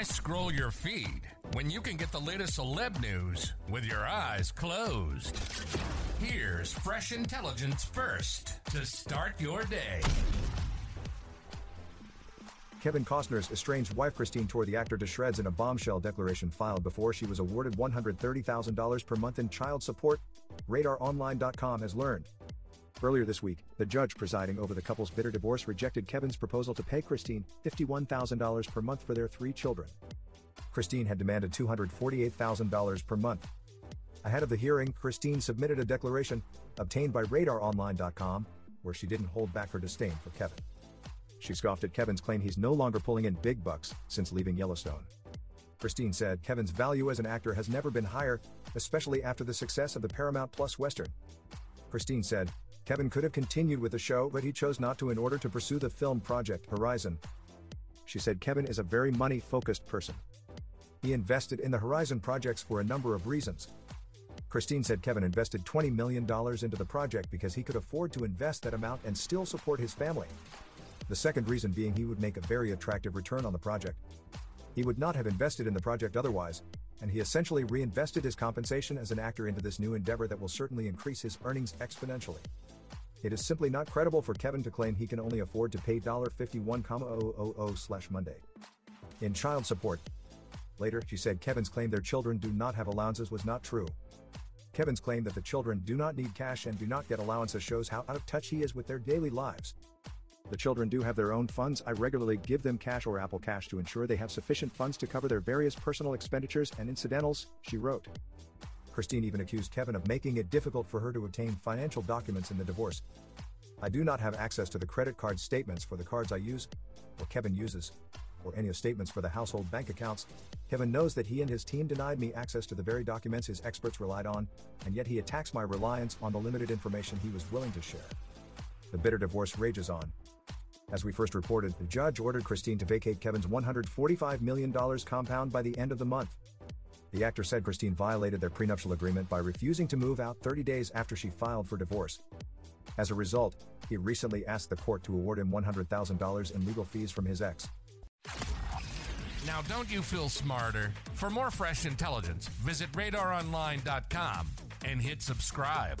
Why scroll your feed when you can get the latest celeb news with your eyes closed? Here's fresh intelligence first to start your day. Kevin Costner's estranged wife Christine tore the actor to shreds in a bombshell declaration filed before she was awarded $130,000 per month in child support, RadarOnline.com has learned. Earlier this week, the judge presiding over the couple's bitter divorce rejected Kevin's proposal to pay Christine $51,000 per month for their three children. Christine had demanded $248,000 per month. Ahead of the hearing, Christine submitted a declaration, obtained by RadarOnline.com, where she didn't hold back her disdain for Kevin. She scoffed at Kevin's claim he's no longer pulling in big bucks since leaving Yellowstone. Christine said Kevin's value as an actor has never been higher, especially after the success of the Paramount Plus Western. Christine said, Kevin could have continued with the show, but he chose not to in order to pursue the film project Horizon. She said Kevin is a very money focused person. He invested in the Horizon projects for a number of reasons. Christine said Kevin invested $20 million into the project because he could afford to invest that amount and still support his family. The second reason being he would make a very attractive return on the project. He would not have invested in the project otherwise, and he essentially reinvested his compensation as an actor into this new endeavor that will certainly increase his earnings exponentially. It is simply not credible for Kevin to claim he can only afford to pay $51,000 slash Monday in child support. Later, she said Kevin's claim their children do not have allowances was not true. Kevin's claim that the children do not need cash and do not get allowances shows how out of touch he is with their daily lives. The children do have their own funds. I regularly give them cash or Apple Cash to ensure they have sufficient funds to cover their various personal expenditures and incidentals, she wrote. Christine even accused Kevin of making it difficult for her to obtain financial documents in the divorce. I do not have access to the credit card statements for the cards I use, or Kevin uses, or any of statements for the household bank accounts. Kevin knows that he and his team denied me access to the very documents his experts relied on, and yet he attacks my reliance on the limited information he was willing to share. The bitter divorce rages on. As we first reported, the judge ordered Christine to vacate Kevin's $145 million compound by the end of the month. The actor said Christine violated their prenuptial agreement by refusing to move out 30 days after she filed for divorce. As a result, he recently asked the court to award him $100,000 in legal fees from his ex. Now, don't you feel smarter? For more fresh intelligence, visit radaronline.com and hit subscribe.